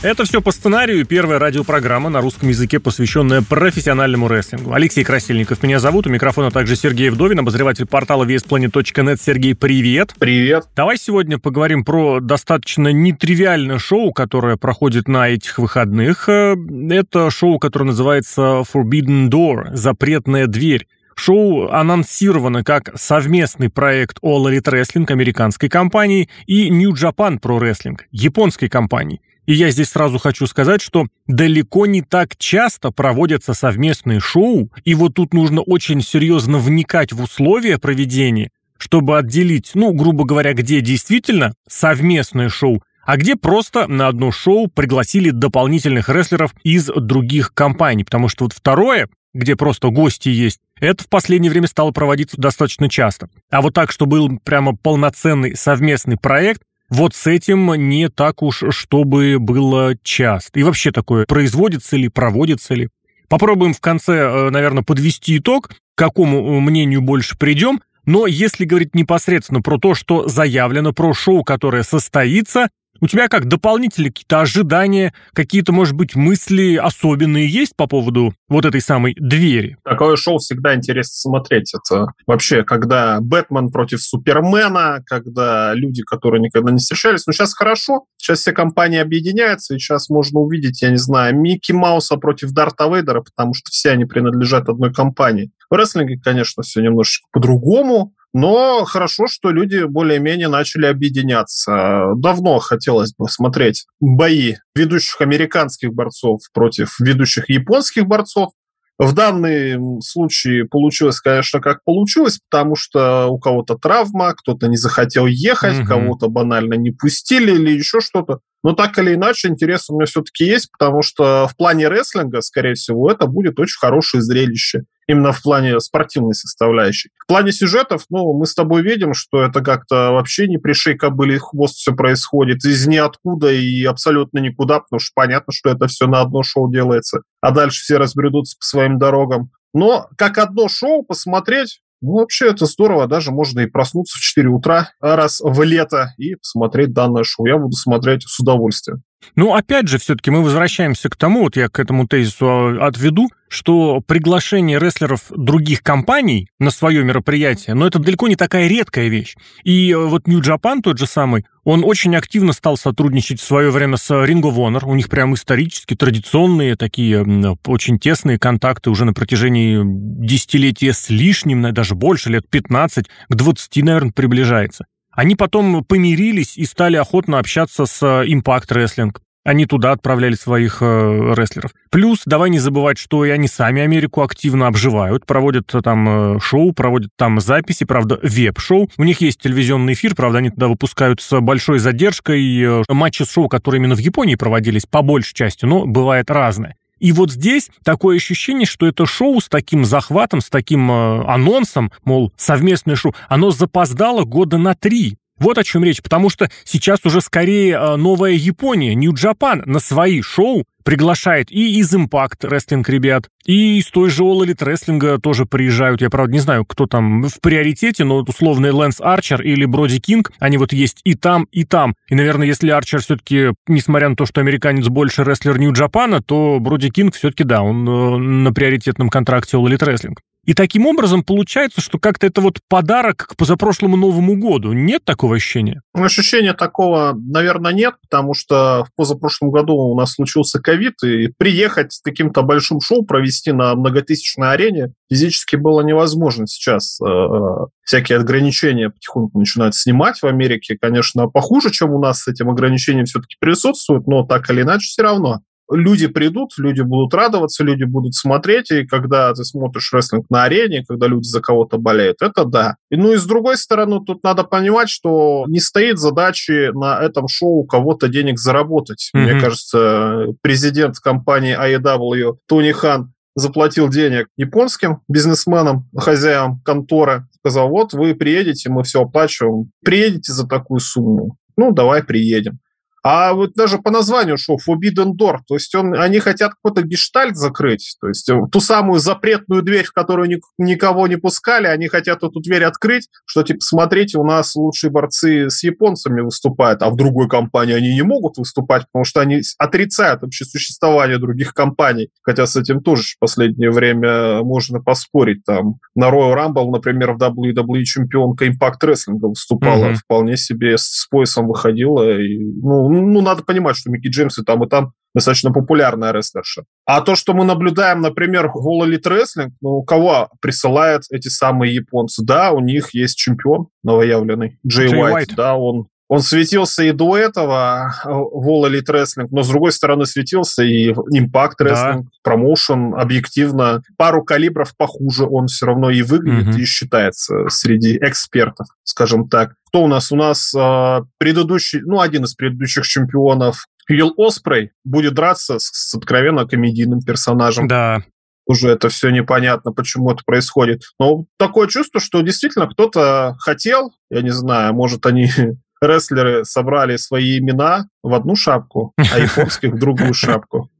Это все по сценарию. Первая радиопрограмма на русском языке, посвященная профессиональному рестлингу. Алексей Красильников меня зовут. У микрофона также Сергей Вдовин, обозреватель портала VSPlanet.net. Сергей, привет. Привет. Давай сегодня поговорим про достаточно нетривиальное шоу, которое проходит на этих выходных. Э, это шоу, которое называется Forbidden Door, запретная дверь. Шоу анонсировано как совместный проект All Elite Wrestling американской компании и New Japan Pro Wrestling японской компании. И я здесь сразу хочу сказать, что далеко не так часто проводятся совместные шоу, и вот тут нужно очень серьезно вникать в условия проведения, чтобы отделить, ну, грубо говоря, где действительно совместное шоу, а где просто на одно шоу пригласили дополнительных рестлеров из других компаний. Потому что вот второе, где просто гости есть, это в последнее время стало проводиться достаточно часто. А вот так, что был прямо полноценный совместный проект, вот с этим не так уж, чтобы было часто. И вообще такое, производится ли, проводится ли. Попробуем в конце, э, наверное, подвести итог, к какому э, мнению больше придем. Но если говорить непосредственно про то, что заявлено, про шоу, которое состоится, у тебя как дополнительные какие-то ожидания, какие-то, может быть, мысли особенные есть по поводу вот этой самой двери? Такое шоу всегда интересно смотреть. Это вообще, когда Бэтмен против Супермена, когда люди, которые никогда не встречались. Но сейчас хорошо, сейчас все компании объединяются, и сейчас можно увидеть, я не знаю, Микки Мауса против Дарта Вейдера, потому что все они принадлежат одной компании. В рестлинге, конечно, все немножечко по-другому, но хорошо, что люди более-менее начали объединяться. Давно хотелось бы смотреть бои ведущих американских борцов против ведущих японских борцов. В данном случае получилось, конечно, как получилось, потому что у кого-то травма, кто-то не захотел ехать, угу. кого-то банально не пустили или еще что-то. Но так или иначе, интерес у меня все-таки есть, потому что в плане рестлинга, скорее всего, это будет очень хорошее зрелище именно в плане спортивной составляющей. В плане сюжетов, ну, мы с тобой видим, что это как-то вообще не пришей кобыли хвост все происходит, из ниоткуда и абсолютно никуда, потому что понятно, что это все на одно шоу делается, а дальше все разбредутся по своим дорогам. Но как одно шоу посмотреть, ну, вообще это здорово, даже можно и проснуться в 4 утра раз в лето и посмотреть данное шоу. Я буду смотреть с удовольствием. Ну, опять же, все-таки мы возвращаемся к тому, вот я к этому тезису а, отведу, что приглашение рестлеров других компаний на свое мероприятие, но это далеко не такая редкая вещь. И э, вот New Japan тот же самый, он очень активно стал сотрудничать в свое время с Ring of Honor. У них прям исторически традиционные такие очень тесные контакты уже на протяжении десятилетия с лишним, даже больше, лет 15, к 20, наверное, приближается. Они потом помирились и стали охотно общаться с э, Impact Wrestling. Они туда отправляли своих э, рестлеров. Плюс, давай не забывать, что и они сами Америку активно обживают, проводят э, там э, шоу, проводят там записи, правда, веб-шоу. У них есть телевизионный эфир, правда, они туда выпускают с большой задержкой э, матчи шоу, которые именно в Японии проводились, по большей части, но бывает разное. И вот здесь такое ощущение, что это шоу с таким захватом, с таким э, анонсом, мол, совместное шоу, оно запоздало года на три. Вот о чем речь, потому что сейчас уже скорее э, новая Япония, Japan на свои шоу приглашает и из Impact Wrestling ребят, и из той же All Elite Wrestling тоже приезжают. Я, правда, не знаю, кто там в приоритете, но условный Лэнс Арчер или Броди Кинг, они вот есть и там, и там. И, наверное, если Арчер все-таки, несмотря на то, что американец больше рестлер New Japan а, то Броди Кинг все-таки, да, он э, на приоритетном контракте All Elite Wrestling. И таким образом получается, что как-то это вот подарок к позапрошлому Новому году. Нет такого ощущения? Ощущения такого, наверное, нет, потому что в позапрошлом году у нас случился ковид, и приехать с каким-то большим шоу провести на многотысячной арене физически было невозможно. Сейчас э, всякие ограничения потихоньку начинают снимать в Америке. Конечно, похуже, чем у нас с этим ограничением все-таки присутствует, но так или иначе все равно люди придут, люди будут радоваться, люди будут смотреть, и когда ты смотришь рестлинг на арене, когда люди за кого-то болеют, это да. И, ну и с другой стороны, тут надо понимать, что не стоит задачи на этом шоу кого-то денег заработать. Mm-hmm. Мне кажется, президент компании AEW Тони Хан заплатил денег японским бизнесменам, хозяевам конторы, сказал, вот вы приедете, мы все оплачиваем. Приедете за такую сумму? Ну, давай приедем. А вот даже по названию шоу Forbidden Door, то есть он, они хотят какой-то гештальт закрыть, то есть э, ту самую запретную дверь, в которую ник- никого не пускали, они хотят эту дверь открыть, что типа, смотрите, у нас лучшие борцы с японцами выступают, а в другой компании они не могут выступать, потому что они отрицают вообще существование других компаний, хотя с этим тоже в последнее время можно поспорить. Там на Royal Rumble, например, в WWE чемпионка Impact Wrestling выступала, mm-hmm. вполне себе с поясом выходила, и, ну, ну, надо понимать, что Микки Джеймс и там, и там достаточно популярная рестлерша. А то, что мы наблюдаем, например, в All Elite Wrestling, ну, кого присылают эти самые японцы? Да, у них есть чемпион новоявленный, Джей, Джей Уайт, Уайт, да, он он светился и до этого в All Elite Wrestling, но, с другой стороны, светился и Impact Wrestling, да. Promotion, объективно. Пару калибров похуже он все равно и выглядит, угу. и считается среди экспертов, скажем так. Кто у нас? У нас э, предыдущий, ну, один из предыдущих чемпионов Вилл Оспрей будет драться с, с откровенно комедийным персонажем. Да. Уже это все непонятно, почему это происходит. Но такое чувство, что действительно кто-то хотел, я не знаю, может, они рестлеры собрали свои имена в одну шапку, а японских в другую шапку.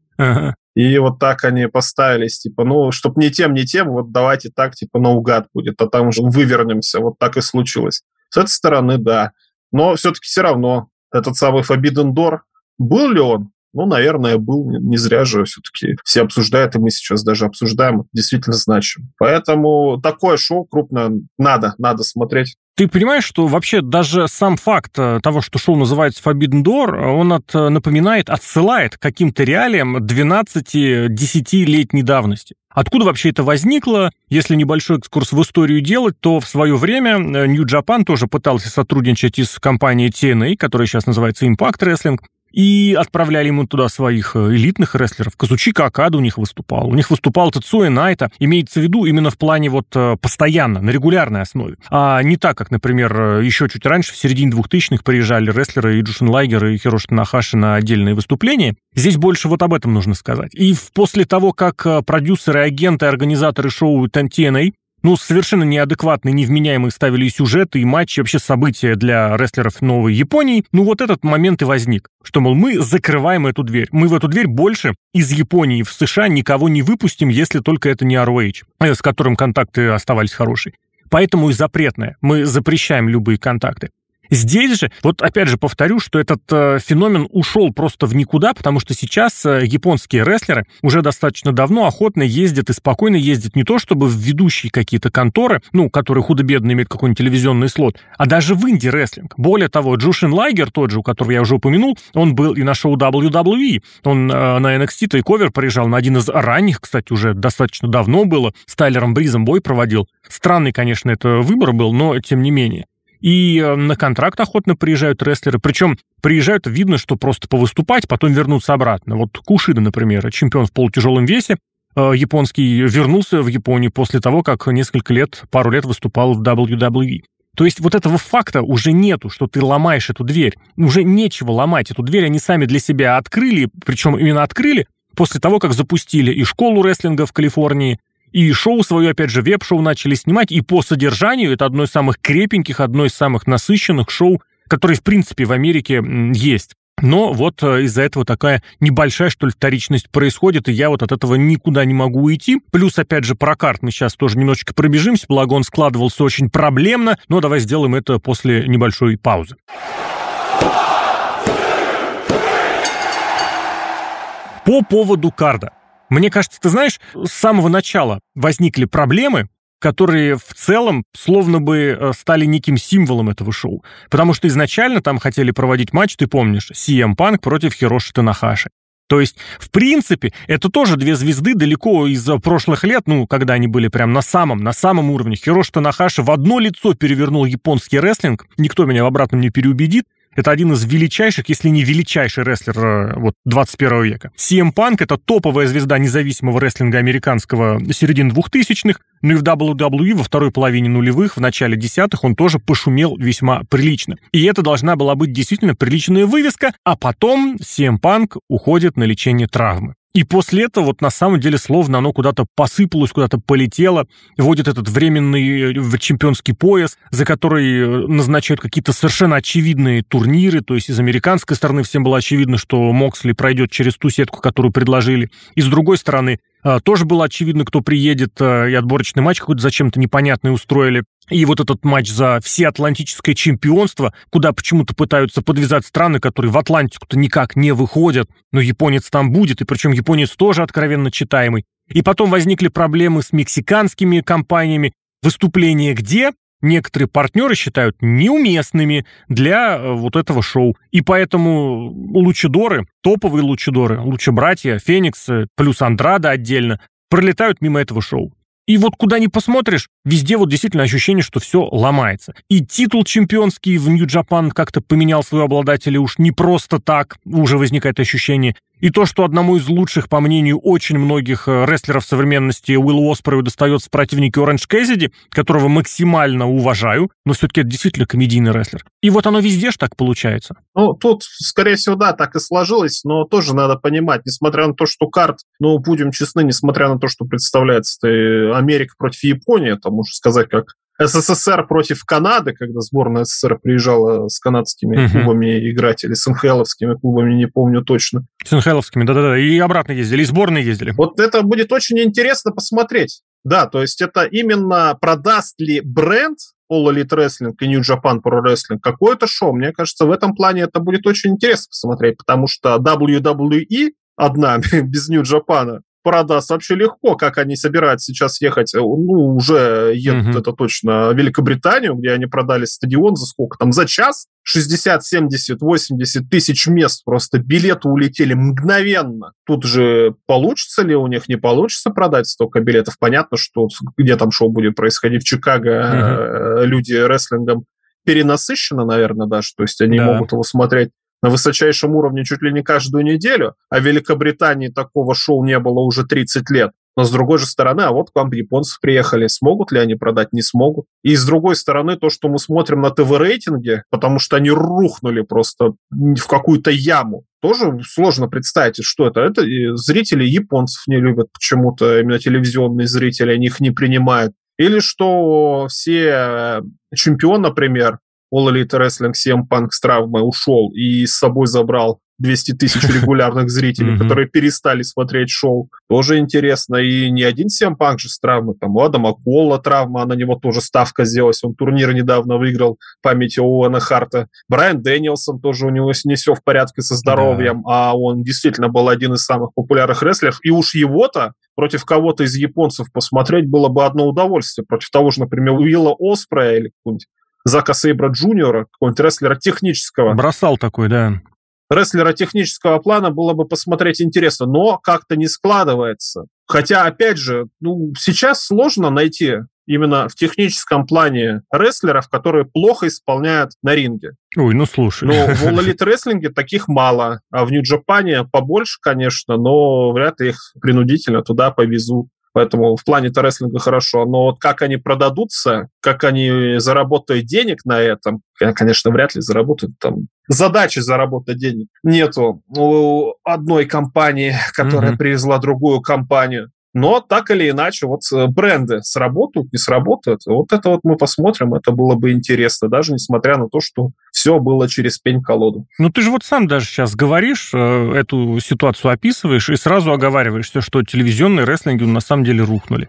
И вот так они поставились, типа, ну, чтоб не тем, не тем, вот давайте так, типа, наугад будет, а там уже вывернемся. Вот так и случилось. С этой стороны, да. Но все-таки все равно этот самый Forbidden Door, был ли он? Ну, наверное, был. Не зря же все-таки все обсуждают, и мы сейчас даже обсуждаем. Действительно значим. Поэтому такое шоу крупное надо, надо смотреть. Ты понимаешь, что вообще даже сам факт э, того, что шоу называется Forbidden Door, он от, э, напоминает, отсылает каким-то реалиям 12-10-летней давности. Откуда вообще это возникло? Если небольшой экскурс в историю делать, то в свое время э, New Japan тоже пытался сотрудничать и с компанией TNA, которая сейчас называется Impact Wrestling, и отправляли ему туда своих э, элитных рестлеров. Казучика Акада у них выступал. У них выступал Тацуя Найта. Имеется в виду именно в плане вот э, постоянно, на регулярной основе. А не так, как, например, э, еще чуть раньше, в середине 2000-х, приезжали рестлеры и Джушин Лайгер, и Хироши Нахаши на отдельные выступления. Здесь больше вот об этом нужно сказать. И после того, как продюсеры, агенты, организаторы шоу TNA ну, совершенно неадекватные, невменяемые ставили сюжеты и матчи, вообще события для рестлеров Новой Японии. Ну, вот этот момент и возник, что, мол, мы закрываем эту дверь. Мы в эту дверь больше из Японии в США никого не выпустим, если только это не ROH, э, с которым контакты оставались хорошие. Поэтому и запретное. Мы запрещаем любые контакты. Здесь же, вот опять же повторю, что этот э, феномен ушел просто в никуда, потому что сейчас э, японские рестлеры уже достаточно давно охотно ездят и спокойно ездят не то чтобы в ведущие какие-то конторы, ну, которые худо-бедно имеют какой-нибудь телевизионный слот, а даже в инди-рестлинг. Более того, Джушин Лайгер, тот же, у которого я уже упомянул, он был и на шоу WWE, он э, на NXT Takeover приезжал на один из ранних, кстати, уже достаточно давно было, с Тайлером Бризом бой проводил. Странный, конечно, это выбор был, но тем не менее. И э, на контракт охотно приезжают рестлеры. Причем приезжают, видно, что просто повыступать, потом вернуться обратно. Вот Кушида, например, чемпион в полутяжелом весе, э, японский, вернулся в Японию после того, как несколько лет, пару лет выступал в WWE. То есть вот этого факта уже нету, что ты ломаешь эту дверь. Уже нечего ломать. Эту дверь они сами для себя открыли, причем именно открыли после того, как запустили и школу рестлинга в Калифорнии, и шоу свое, опять же, веб-шоу начали снимать, и по содержанию это одно из самых крепеньких, одно из самых насыщенных шоу, которые, в принципе, в Америке есть. Но вот э, из-за этого такая небольшая, что ли, вторичность происходит, и я вот от этого никуда не могу уйти. Плюс, опять же, про карт мы сейчас тоже немножечко пробежимся, благо он складывался очень проблемно, но давай сделаем это после небольшой паузы. По поводу карда. Мне кажется, ты знаешь, с самого начала возникли проблемы, которые в целом словно бы э, стали неким символом этого шоу. Потому что изначально там хотели проводить матч, ты помнишь, CM Punk против Хироши Танахаши. То есть, в принципе, это тоже две звезды далеко из прошлых лет, ну, когда они были прям на самом, на самом уровне. Хироши Танахаши в одно лицо перевернул японский рестлинг, никто меня в обратном не переубедит, это один из величайших, если не величайший рестлер э, вот, 21 века. CM Punk — это топовая звезда независимого рестлинга американского середины 2000-х, ну и в WWE во второй половине нулевых, в начале десятых он тоже пошумел весьма прилично. И это должна была быть действительно приличная вывеска, а потом CM Punk уходит на лечение травмы. И после этого вот на самом деле словно оно куда-то посыпалось, куда-то полетело, вводит этот временный э, чемпионский пояс, за который э, назначают какие-то совершенно очевидные турниры, то есть из американской стороны всем было очевидно, что Моксли пройдет через ту сетку, которую предложили, и с другой стороны а, тоже было очевидно, кто приедет, и отборочный матч какой-то зачем-то непонятный устроили. И вот этот матч за всеатлантическое чемпионство, куда почему-то пытаются подвязать страны, которые в Атлантику-то никак не выходят, но японец там будет, и причем японец тоже откровенно читаемый. И потом возникли проблемы с мексиканскими компаниями, выступление где? некоторые партнеры считают неуместными для э, вот этого шоу. И поэтому лучидоры, топовые лучидоры, лучебратья, Феникс, плюс Андрада отдельно, пролетают мимо этого шоу. И вот куда ни посмотришь, везде вот действительно ощущение, что все ломается. И титул чемпионский в Нью-Джапан как-то поменял своего обладателя уж не просто так, уже возникает ощущение. И то, что одному из лучших, по мнению очень многих э, рестлеров современности, Уиллу Оспрею достается противнике Оранж Кэссиди, которого максимально уважаю, но все-таки это действительно комедийный рестлер. И вот оно везде же так получается. Ну, тут, скорее всего, да, так и сложилось, но тоже надо понимать, несмотря на то, что карт, ну, будем честны, несмотря на то, что представляется Америка против Японии, это можно сказать, как СССР против Канады, когда сборная СССР приезжала с канадскими угу. клубами играть, или с НХЛовскими клубами, не помню точно. С НХЛовскими, да-да-да, и обратно ездили, и сборные ездили. Вот это будет очень интересно посмотреть. Да, то есть это именно продаст ли бренд All Elite Wrestling и New Japan Pro Wrestling какое-то шоу. Мне кажется, в этом плане это будет очень интересно посмотреть, потому что WWE одна без New Japan продаст вообще легко, как они собираются сейчас ехать, э, ну, уже едут mm-hmm. это точно, в Великобританию, где они продали стадион за сколько там, за час? 60, 70, 80 тысяч мест, просто билеты улетели мгновенно. Тут же получится ли у них, не получится продать столько билетов. Понятно, что где там шоу будет происходить в Чикаго, mm-hmm. люди рестлингом перенасыщены, наверное, даже, то есть они да. могут его смотреть на высочайшем уровне чуть ли не каждую неделю, а в Великобритании такого шоу не было уже 30 лет. Но с другой же стороны, а вот к вам японцы приехали, смогут ли они продать, не смогут. И с другой стороны, то, что мы смотрим на ТВ-рейтинге, потому что они рухнули просто в какую-то яму, тоже сложно представить, что это. Это зрители японцев не любят почему-то, именно телевизионные зрители, они их не принимают. Или что все э, чемпион, например, All Elite Wrestling CM Punk с травмой ушел и с собой забрал 200 тысяч регулярных зрителей, которые перестали смотреть шоу. Тоже интересно. И не один CM Punk же с травмой. Там у Адама Колла травма, на него тоже ставка сделалась. Он турнир недавно выиграл памяти Оуэна Харта. Брайан Дэнилсон тоже у него не все в порядке со здоровьем, да. а он действительно был один из самых популярных рестлеров. И уж его-то против кого-то из японцев посмотреть было бы одно удовольствие. Против того же, например, Уилла Оспрея или какого-нибудь Зака Сейбра Джуниора, какого-нибудь рестлера технического. Бросал такой, да. Рестлера технического плана было бы посмотреть интересно, но как-то не складывается. Хотя, опять же, ну, сейчас сложно найти именно в техническом плане рестлеров, которые плохо исполняют на ринге. Ой, ну слушай. Но в All Elite рестлинге таких мало, а в Нью-Джапане побольше, конечно, но вряд ли их принудительно туда повезут. Поэтому в плане рестлинга хорошо. Но вот как они продадутся, как они заработают денег на этом, конечно, вряд ли заработают там. Задачи заработать денег нету у одной компании, которая mm-hmm. привезла другую компанию. Но так или иначе, вот э, бренды сработают, не сработают. Вот это вот мы посмотрим, это было бы интересно, даже несмотря на то, что все было через пень-колоду. Ну ты же вот сам даже сейчас говоришь, э, эту ситуацию описываешь и сразу оговариваешься, что телевизионные рестлинги на самом деле рухнули.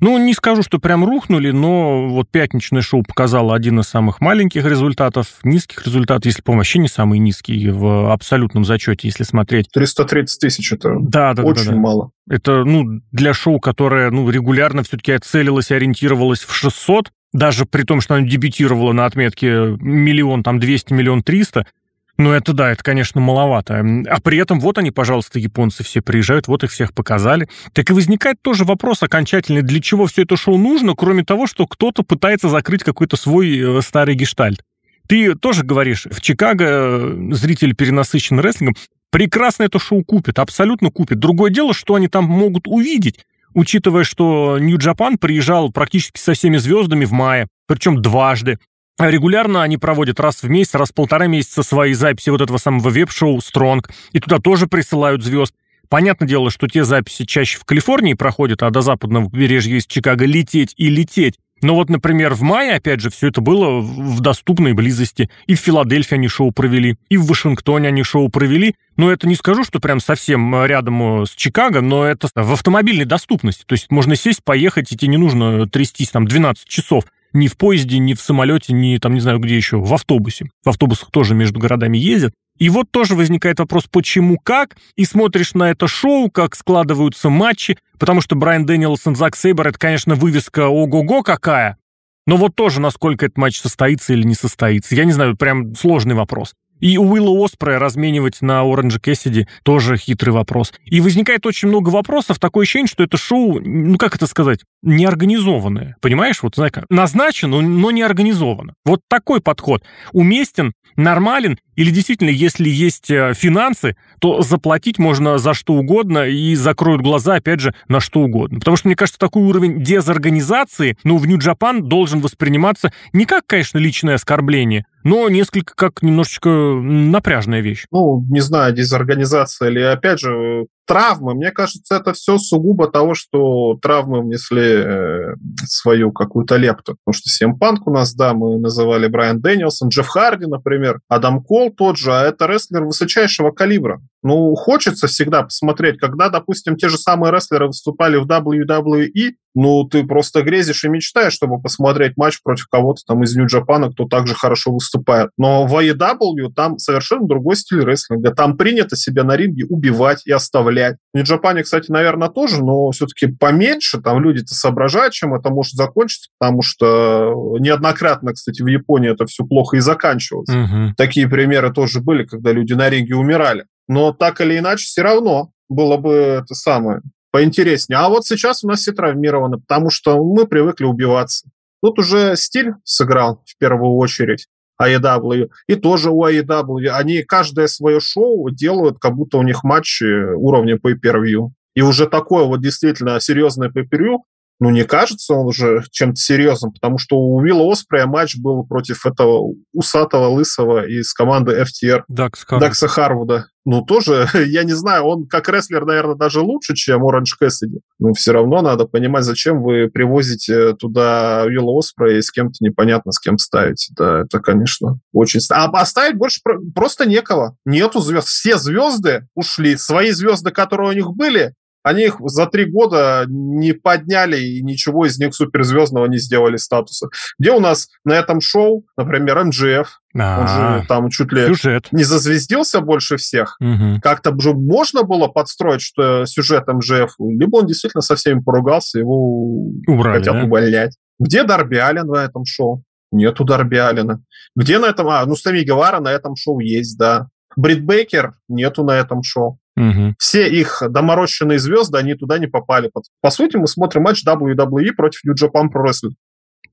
Ну, не скажу, что прям рухнули, но вот пятничное шоу показало один из самых маленьких результатов, низких результатов, если помню, вообще не самый низкий в абсолютном зачете, если смотреть. 330 тысяч это да, да, очень да, да. мало. Это, ну, для шоу, которое, ну, регулярно все-таки целилось и ориентировалось в 600, даже при том, что оно дебютировало на отметке миллион, там, 200, миллион 300, ну, это да, это, конечно, маловато. А при этом вот они, пожалуйста, японцы все приезжают, вот их всех показали. Так и возникает тоже вопрос окончательный, для чего все это шоу нужно, кроме того, что кто-то пытается закрыть какой-то свой э, старый гештальт. Ты тоже говоришь, в Чикаго э, зритель перенасыщен рестлингом, прекрасно это шоу купит, абсолютно купит. Другое дело, что они там могут увидеть, учитывая, что Нью-Джапан приезжал практически со всеми звездами в мае, причем дважды. Регулярно они проводят раз в месяц, раз в полтора месяца свои записи вот этого самого веб-шоу «Стронг», и туда тоже присылают звезд. Понятное дело, что те записи чаще в Калифорнии проходят, а до западного побережья из Чикаго лететь и лететь. Но вот, например, в мае, опять же, все это было в доступной близости. И в Филадельфии они шоу провели, и в Вашингтоне они шоу провели. Но это не скажу, что прям совсем э, рядом э, с Чикаго, но это в автомобильной доступности. То есть можно сесть, поехать, и тебе не нужно трястись там 12 часов ни в поезде, ни в самолете, ни там не знаю где еще, в автобусе. В автобусах тоже между городами ездят. И вот тоже возникает вопрос, почему, как, и смотришь на это шоу, как складываются матчи, потому что Брайан Дэнилсон, Зак Сейбер, это, конечно, вывеска ого-го какая, но вот тоже, насколько этот матч состоится или не состоится. Я не знаю, прям сложный вопрос. И Уилла Оспрея разменивать на Оранжа Кэссиди тоже хитрый вопрос. И возникает очень много вопросов. Такое ощущение, что это шоу, ну как это сказать, неорганизованное. Понимаешь? Вот, знаешь, назначено, но не организовано. Вот такой подход уместен нормален, или действительно, если есть э, финансы, то заплатить можно за что угодно и закроют глаза, опять же, на что угодно. Потому что, мне кажется, такой уровень дезорганизации, ну, в Нью-Джапан должен восприниматься не как, конечно, личное оскорбление, но несколько как немножечко напряжная вещь. Ну, не знаю, дезорганизация или, опять же, травмы. Мне кажется, это все сугубо того, что травмы внесли э, свою какую-то лепту. Потому что Семпанк у нас, да, мы называли Брайан Дэнилсон, Джефф Харди, например, Адам Кол тот же, а это рестлер высочайшего калибра. Ну, хочется всегда посмотреть, когда, допустим, те же самые рестлеры выступали в WWE, ну, ты просто грезишь и мечтаешь, чтобы посмотреть матч против кого-то там из Нью-Джапана, кто также хорошо выступает. Но в AEW там совершенно другой стиль рестлинга. Там принято себя на ринге убивать и оставлять. В Нью-Джапане, кстати, наверное, тоже, но все-таки поменьше. Там люди-то соображают, чем это может закончиться, потому что неоднократно, кстати, в Японии это все плохо и заканчивалось. Угу. Такие примеры тоже были, когда люди на ринге умирали. Но так или иначе, все равно было бы это самое поинтереснее. А вот сейчас у нас все травмированы, потому что мы привыкли убиваться. Тут уже стиль сыграл в первую очередь. AEW. И тоже у AEW. Они каждое свое шоу делают, как будто у них матчи уровня pay-per-view. И уже такое вот действительно серьезное pay-per-view ну, не кажется он уже чем-то серьезным, потому что у Уилла Оспрея матч был против этого усатого лысого из команды FTR. Дакс Харвуда. Дакса Харвуда. Ну, тоже, я не знаю, он как рестлер, наверное, даже лучше, чем Оранж Кэссиди. Но все равно надо понимать, зачем вы привозите туда Уилла Оспрея и с кем-то непонятно с кем ставите. Да, это, конечно, очень... А поставить больше просто некого. Нету звезд. Все звезды ушли. Свои звезды, которые у них были, они их за три года не подняли и ничего из них суперзвездного не сделали статуса. Где у нас на этом шоу, например, МГФ, а, он же там чуть ли сюжет. не зазвездился больше всех. Угу. Как-то же можно было подстроить, что сюжет МЖФ, либо он действительно со всеми поругался, его Убрали, хотят да? увольнять. Где Дарби Аллен в этом шоу? Нету Дарби Аллена. Где на этом... А, ну, Сами Гевара на этом шоу есть, да. Брит Бейкер нету на этом шоу. Угу. Все их доморощенные звезды, они туда не попали. По сути, мы смотрим матч WWE против New Japan Pro Wrestling.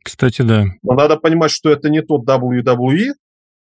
Кстати, да. Но надо понимать, что это не тот WWE,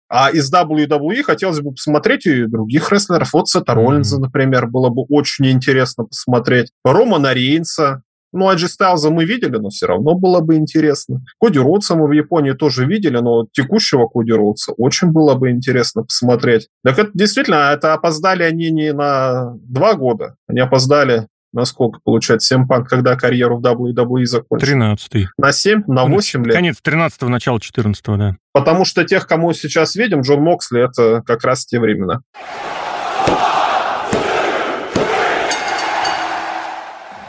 а из WWE хотелось бы посмотреть и других рестлеров. Вот Сета Роллинза, mm-hmm. например, было бы очень интересно посмотреть. Романа Рейнса, ну, Аджи Стайлза мы видели, но все равно было бы интересно. Коди Роудса мы в Японии тоже видели, но текущего Коди Роудса очень было бы интересно посмотреть. Так это действительно, это опоздали они не на два года, они опоздали на сколько, получается, 7 панк, когда карьеру в WWE закончил? 13 На 7, на 8 лет? Конец 13-го, начало 14-го, да. Потому что тех, кому сейчас видим, Джон Моксли, это как раз те времена.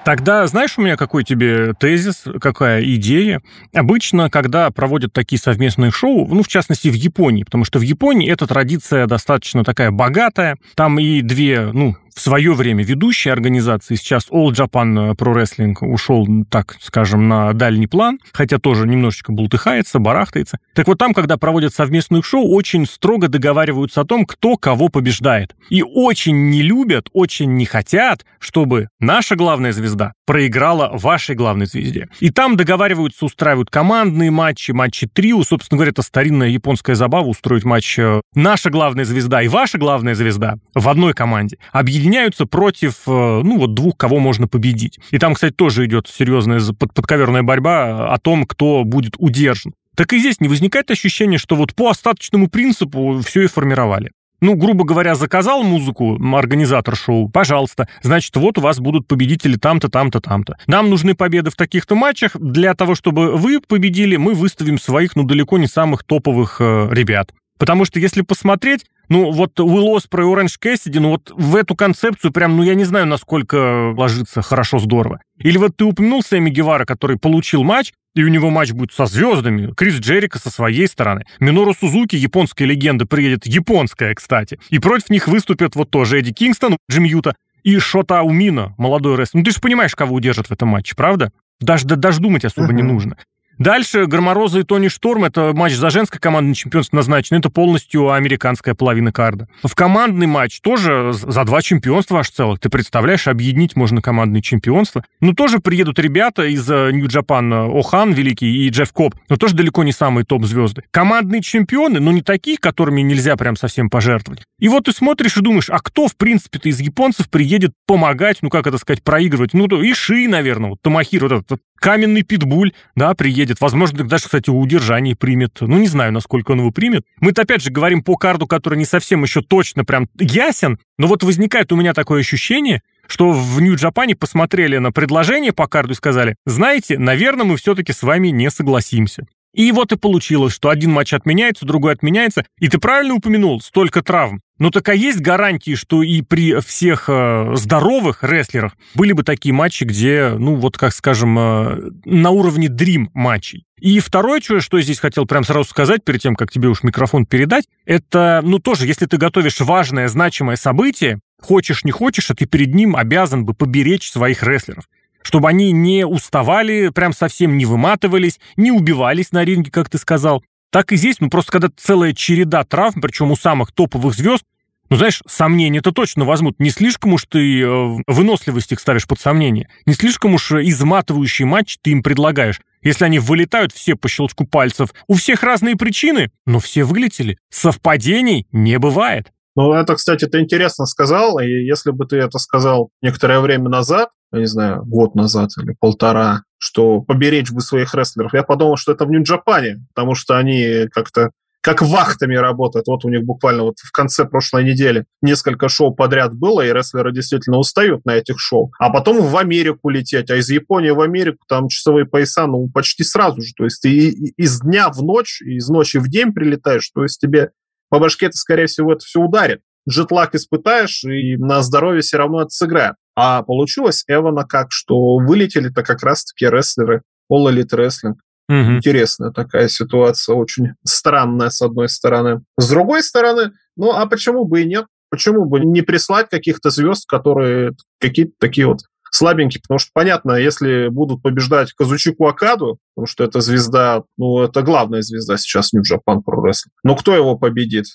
Тогда знаешь у меня какой тебе тезис, какая идея? Обычно, когда проводят такие совместные шоу, ну, в частности, в Японии, потому что в Японии эта традиция достаточно такая богатая, там и две, ну, в свое время ведущие организации, сейчас All Japan Pro Wrestling ушел, так скажем, на дальний план, хотя тоже немножечко бултыхается, барахтается. Так вот там, когда проводят совместные шоу, очень строго договариваются о том, кто кого побеждает. И очень не любят, очень не хотят, чтобы наша главная звезда проиграла вашей главной звезде. И там договариваются, устраивают командные матчи, матчи трио. Собственно говоря, это старинная японская забава устроить матч э, наша главная звезда и ваша главная звезда в одной команде. Объединить объединяются против, э, ну, вот двух, кого можно победить. И там, кстати, тоже идет серьезная под подковерная борьба о том, кто будет удержан. Так и здесь не возникает ощущение, что вот по остаточному принципу все и формировали. ну, грубо говоря, заказал музыку организатор шоу, пожалуйста, значит, вот у вас будут победители там-то, там-то, там-то. Нам нужны победы в таких-то матчах. Для того, чтобы вы победили, мы выставим своих, ну, далеко не самых топовых э, ребят. Потому что если посмотреть, ну, вот Уилл Оспрей и Оранж Кэссиди, ну, вот в эту концепцию прям, ну, я не знаю, насколько ложится хорошо, здорово. Или вот ты упомянул Сэмми Гевара, который получил матч, и у него матч будет со звездами. Крис Джерика со своей стороны. Минору Сузуки, японская легенда, приедет, японская, кстати. И против них выступят вот тоже Эдди Кингстон, Джим Юта и Шота Умина, молодой рестлер. Ну, ты же понимаешь, кого удержат в этом матче, правда? Даже, даже думать особо uh-huh. не нужно. Дальше Громороза и Тони Шторм, это матч за женское командное чемпионство назначен, это полностью американская половина карда. В командный матч тоже за два чемпионства аж целых. Ты представляешь, объединить можно командные чемпионства. Ну, тоже приедут ребята из Нью-Джапан, э, Охан великий и Джефф Коп, но тоже далеко не самые топ-звезды. Командные чемпионы, но не такие, которыми нельзя прям совсем пожертвовать. И вот ты смотришь и думаешь, а кто, в принципе-то, из японцев приедет помогать, ну, как это сказать, проигрывать? Ну, то Иши, наверное, вот Тамахир, вот этот каменный питбуль, да, приедет. Возможно, даже, кстати, удержание примет. Ну, не знаю, насколько он его примет. Мы-то, опять же, говорим по карду, который не совсем еще точно прям ясен, но вот возникает у меня такое ощущение, что в Нью-Джапане посмотрели на предложение по карду и сказали, знаете, наверное, мы все-таки с вами не согласимся. И вот и получилось, что один матч отменяется, другой отменяется. И ты правильно упомянул, столько травм. Но так а есть гарантии, что и при всех э, здоровых рестлерах были бы такие матчи, где, ну вот как скажем, э, на уровне дрим матчей. И второе, что, что я здесь хотел прям сразу сказать, перед тем, как тебе уж микрофон передать, это, ну тоже, если ты готовишь важное, значимое событие, хочешь не хочешь, а ты перед ним обязан бы поберечь своих рестлеров чтобы они не уставали, прям совсем не выматывались, не убивались на ринге, как ты сказал. Так и здесь, ну просто когда целая череда травм, причем у самых топовых звезд, ну, знаешь, сомнения-то точно возьмут. Не слишком уж ты э, выносливость их ставишь под сомнение. Не слишком уж изматывающий матч ты им предлагаешь. Если они вылетают все по щелчку пальцев, у всех разные причины, но все вылетели. Совпадений не бывает. Ну, это, кстати, ты интересно сказал, и если бы ты это сказал некоторое время назад, я не знаю, год назад или полтора, что поберечь бы своих рестлеров. Я подумал, что это в Нью-Джапане, потому что они как-то как вахтами работают. Вот у них буквально вот в конце прошлой недели несколько шоу подряд было, и рестлеры действительно устают на этих шоу. А потом в Америку лететь, а из Японии в Америку там часовые пояса, ну, почти сразу же. То есть ты из дня в ночь, из ночи в день прилетаешь, то есть тебе по башке это, скорее всего, это все ударит. Джетлаг испытаешь, и на здоровье все равно это сыграет. А получилось Эвана как, что вылетели-то как раз-таки рестлеры All Elite Wrestling. Угу. Интересная такая ситуация, очень странная с одной стороны. С другой стороны, ну а почему бы и нет? Почему бы не прислать каких-то звезд, которые какие-то такие вот слабенькие, потому что, понятно, если будут побеждать Казучику Акаду, потому что это звезда, ну, это главная звезда сейчас New Japan Pro Wrestling, но кто его победит?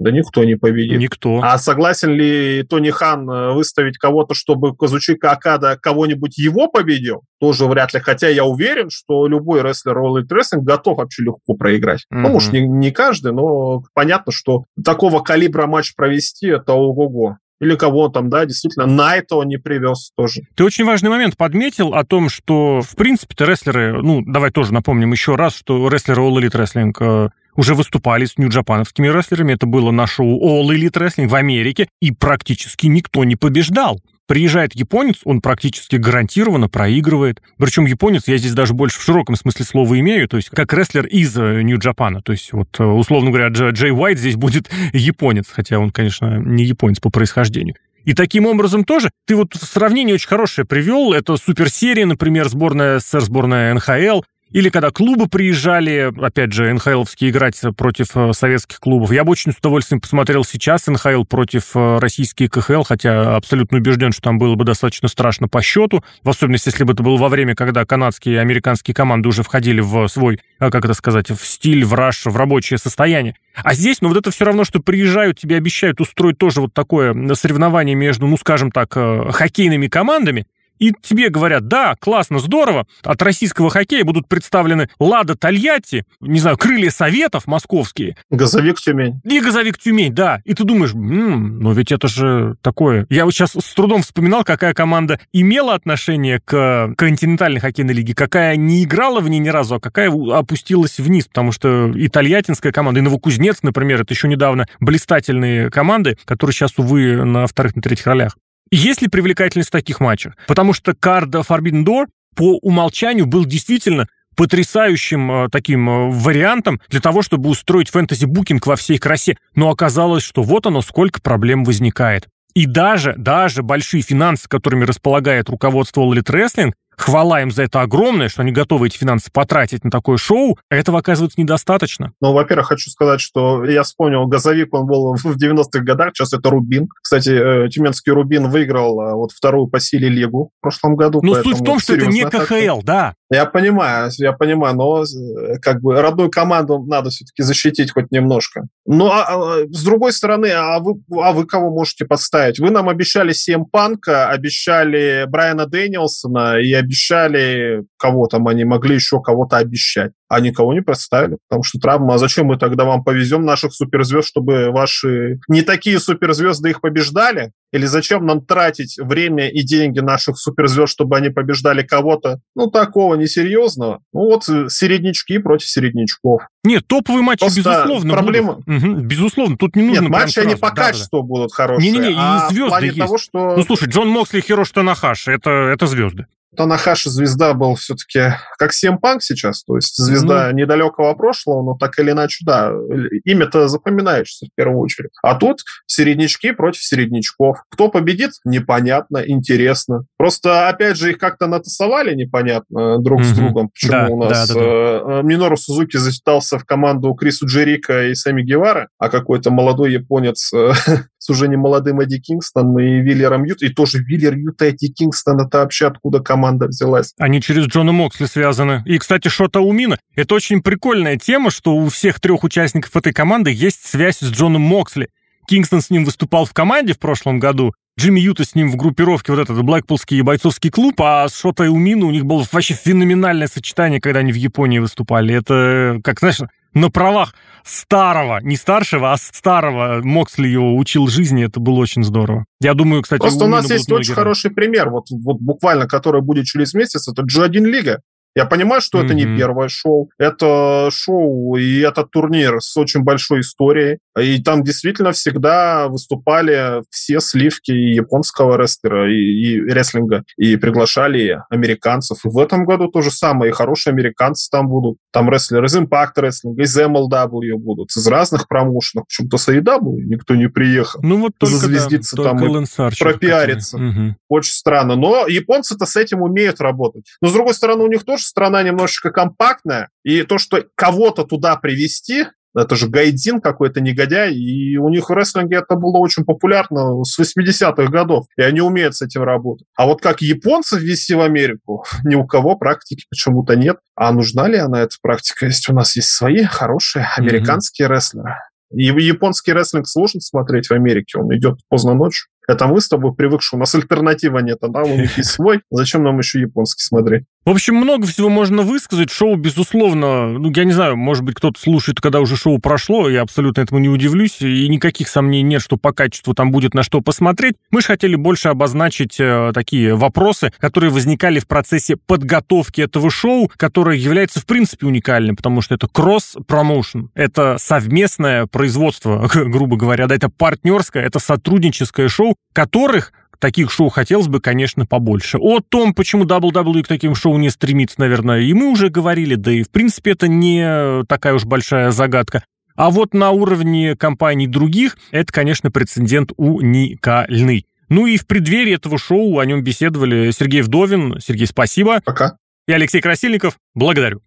Да никто не победит. Никто. А согласен ли Тони Хан э, выставить кого-то, чтобы Казучика Акада кого-нибудь его победил? Тоже вряд ли. Хотя я уверен, что любой рестлер All Elite Wrestling готов вообще легко проиграть. Mm-hmm. Ну, может, не, не каждый, но понятно, что такого калибра матч провести, это ого-го или кого там, да, действительно, Найта он не привез тоже. Ты очень важный момент подметил о том, что, в принципе-то, рестлеры, ну, давай тоже напомним еще раз, что рестлеры All Elite Wrestling э, уже выступали с нью-джапановскими рестлерами. Это было на шоу All Elite Wrestling в Америке, и практически никто не побеждал. Приезжает японец, он практически гарантированно проигрывает. Причем японец, я здесь даже больше в широком смысле слова имею, то есть как рестлер из э, Нью-Джапана. То есть вот, э, условно говоря, Джей Уайт здесь будет японец, хотя он, конечно, не японец по происхождению. И таким образом тоже ты вот в сравнении очень хорошее привел. Это суперсерия, например, сборная СССР, сборная НХЛ. Или когда клубы приезжали, опять же, НХЛовские играть против э, советских клубов. Я бы очень с удовольствием посмотрел сейчас НХЛ против э, российских КХЛ, хотя абсолютно убежден, что там было бы достаточно страшно по счету. В особенности, если бы это было во время, когда канадские и американские команды уже входили в свой, э, как это сказать, в стиль, в раш, в рабочее состояние. А здесь, ну вот это все равно, что приезжают, тебе обещают устроить тоже вот такое соревнование между, ну скажем так, хоккейными командами, и тебе говорят, да, классно, здорово, от российского хоккея будут представлены «Лада Тольятти», не знаю, «Крылья Советов» московские. «Газовик Тюмень». И «Газовик Тюмень», да. И ты думаешь, м-м, ну ведь это же такое. Я вот сейчас с трудом вспоминал, какая команда имела отношение к континентальной хоккейной лиге, какая не играла в ней ни разу, а какая опустилась вниз, потому что и Тольяттинская команда, и Новокузнец, например, это еще недавно блистательные команды, которые сейчас, увы, на вторых, на третьих ролях. Есть ли привлекательность в таких матчах? Потому что карда Forbidden Door по умолчанию был действительно потрясающим э, таким э, вариантом для того, чтобы устроить фэнтези-букинг во всей красе. Но оказалось, что вот оно, сколько проблем возникает. И даже, даже большие финансы, которыми располагает руководство All Wrestling, хвала им за это огромная, что они готовы эти финансы потратить на такое шоу, этого оказывается недостаточно. Ну, во-первых, хочу сказать, что я вспомнил, газовик, он был в 90-х годах, сейчас это Рубин. Кстати, э, Тюменский Рубин выиграл э, вот вторую по силе лигу в прошлом году. Ну, суть в том, что это не КХЛ, да. Я понимаю, я понимаю, но э, как бы родную команду надо все-таки защитить хоть немножко. Ну, а, а, с другой стороны, а вы, а вы кого можете подставить? Вы нам обещали Сем Панка, обещали Брайана Дэниелсона и обещали кого там, они могли еще кого-то обещать а никого не представили, потому что травма. А зачем мы тогда вам повезем наших суперзвезд, чтобы ваши не такие суперзвезды их побеждали? Или зачем нам тратить время и деньги наших суперзвезд, чтобы они побеждали кого-то, ну, такого несерьезного? Ну, вот э, середнячки против середнячков. Нет, топовые матчи, Просто безусловно, проблема... будут. Угу, безусловно, тут не нужно Нет, матчи они по да, качеству да. будут хорошие. Не-не-не, а и звезды есть. Того, что... Ну, слушай, Джон Моксли, Хирош Танахаши, это, это звезды. Танахаши звезда был все-таки как Сем Панк сейчас, то есть звезда mm-hmm. недалекого прошлого, но так или иначе, да, имя-то запоминаешься в первую очередь. А тут середнячки против середнячков. Кто победит? Непонятно, интересно. Просто, опять же, их как-то натасовали непонятно друг mm-hmm. с другом. Почему да, у нас да, да, да. Э, Минору Сузуки засчитался в команду Крису Джерика и Сами Гевара, а какой-то молодой японец э, с уже не молодым Эдди Кингстоном и Виллером Ют, и тоже Виллер Ют и Эдди Кингстон, это вообще откуда команда взялась. Они через Джона Моксли связаны. И, кстати, Шота Умина, это очень прикольная тема, что у всех трех участников этой команды есть связь с Джоном Моксли. Кингстон с ним выступал в команде в прошлом году, Джимми Юта с ним в группировке, вот этот Блэкпулский бойцовский клуб, а с Шотой Умину у них было вообще феноменальное сочетание, когда они в Японии выступали. Это, как, знаешь, на правах старого, не старшего, а старого Моксли его учил жизни, это было очень здорово. Я думаю, кстати, Просто у, у нас есть очень хороший пример, вот, вот буквально, который будет через месяц, это G1 Лига. Я понимаю, что mm-hmm. это не первое шоу. Это шоу и этот турнир с очень большой историей. И там действительно всегда выступали все сливки японского рестлера, и, и рестлинга, и приглашали американцев. И в этом году то же самое. И хорошие американцы там будут. Там рестлеры из Impact Wrestling, из MLW будут, из разных промоушенов. Почему-то с AEW никто не приехал. Ну вот только, Зазвездиться да, там только и пропиариться. Угу. Очень странно. Но японцы-то с этим умеют работать. Но, с другой стороны, у них тоже страна немножечко компактная, и то, что кого-то туда привести, это же гайдин какой-то негодяй, и у них в рестлинге это было очень популярно с 80-х годов, и они умеют с этим работать. А вот как японцев ввести в Америку, ни у кого практики почему-то нет. А нужна ли она, эта практика? Есть у нас есть свои хорошие американские mm-hmm. рестлеры. И японский рестлинг сложно смотреть в Америке, он идет поздно ночью. Это мы с тобой привыкшие, у нас альтернатива нет, а да, у них есть свой. Зачем нам еще японский смотреть? В общем, много всего можно высказать. Шоу, безусловно, ну, я не знаю, может быть, кто-то слушает, когда уже шоу прошло, я абсолютно этому не удивлюсь, и никаких сомнений нет, что по качеству там будет на что посмотреть. Мы же хотели больше обозначить э, такие вопросы, которые возникали в процессе подготовки этого шоу, которое является, в принципе, уникальным, потому что это кросс-промоушен, это совместное производство, грубо говоря, да, это партнерское, это сотрудническое шоу, которых таких шоу хотелось бы, конечно, побольше. О том, почему WWE к таким шоу не стремится, наверное, и мы уже говорили, да и, в принципе, это не такая уж большая загадка. А вот на уровне компаний других это, конечно, прецедент уникальный. Ну и в преддверии этого шоу о нем беседовали Сергей Вдовин. Сергей, спасибо. Пока. И Алексей Красильников. Благодарю.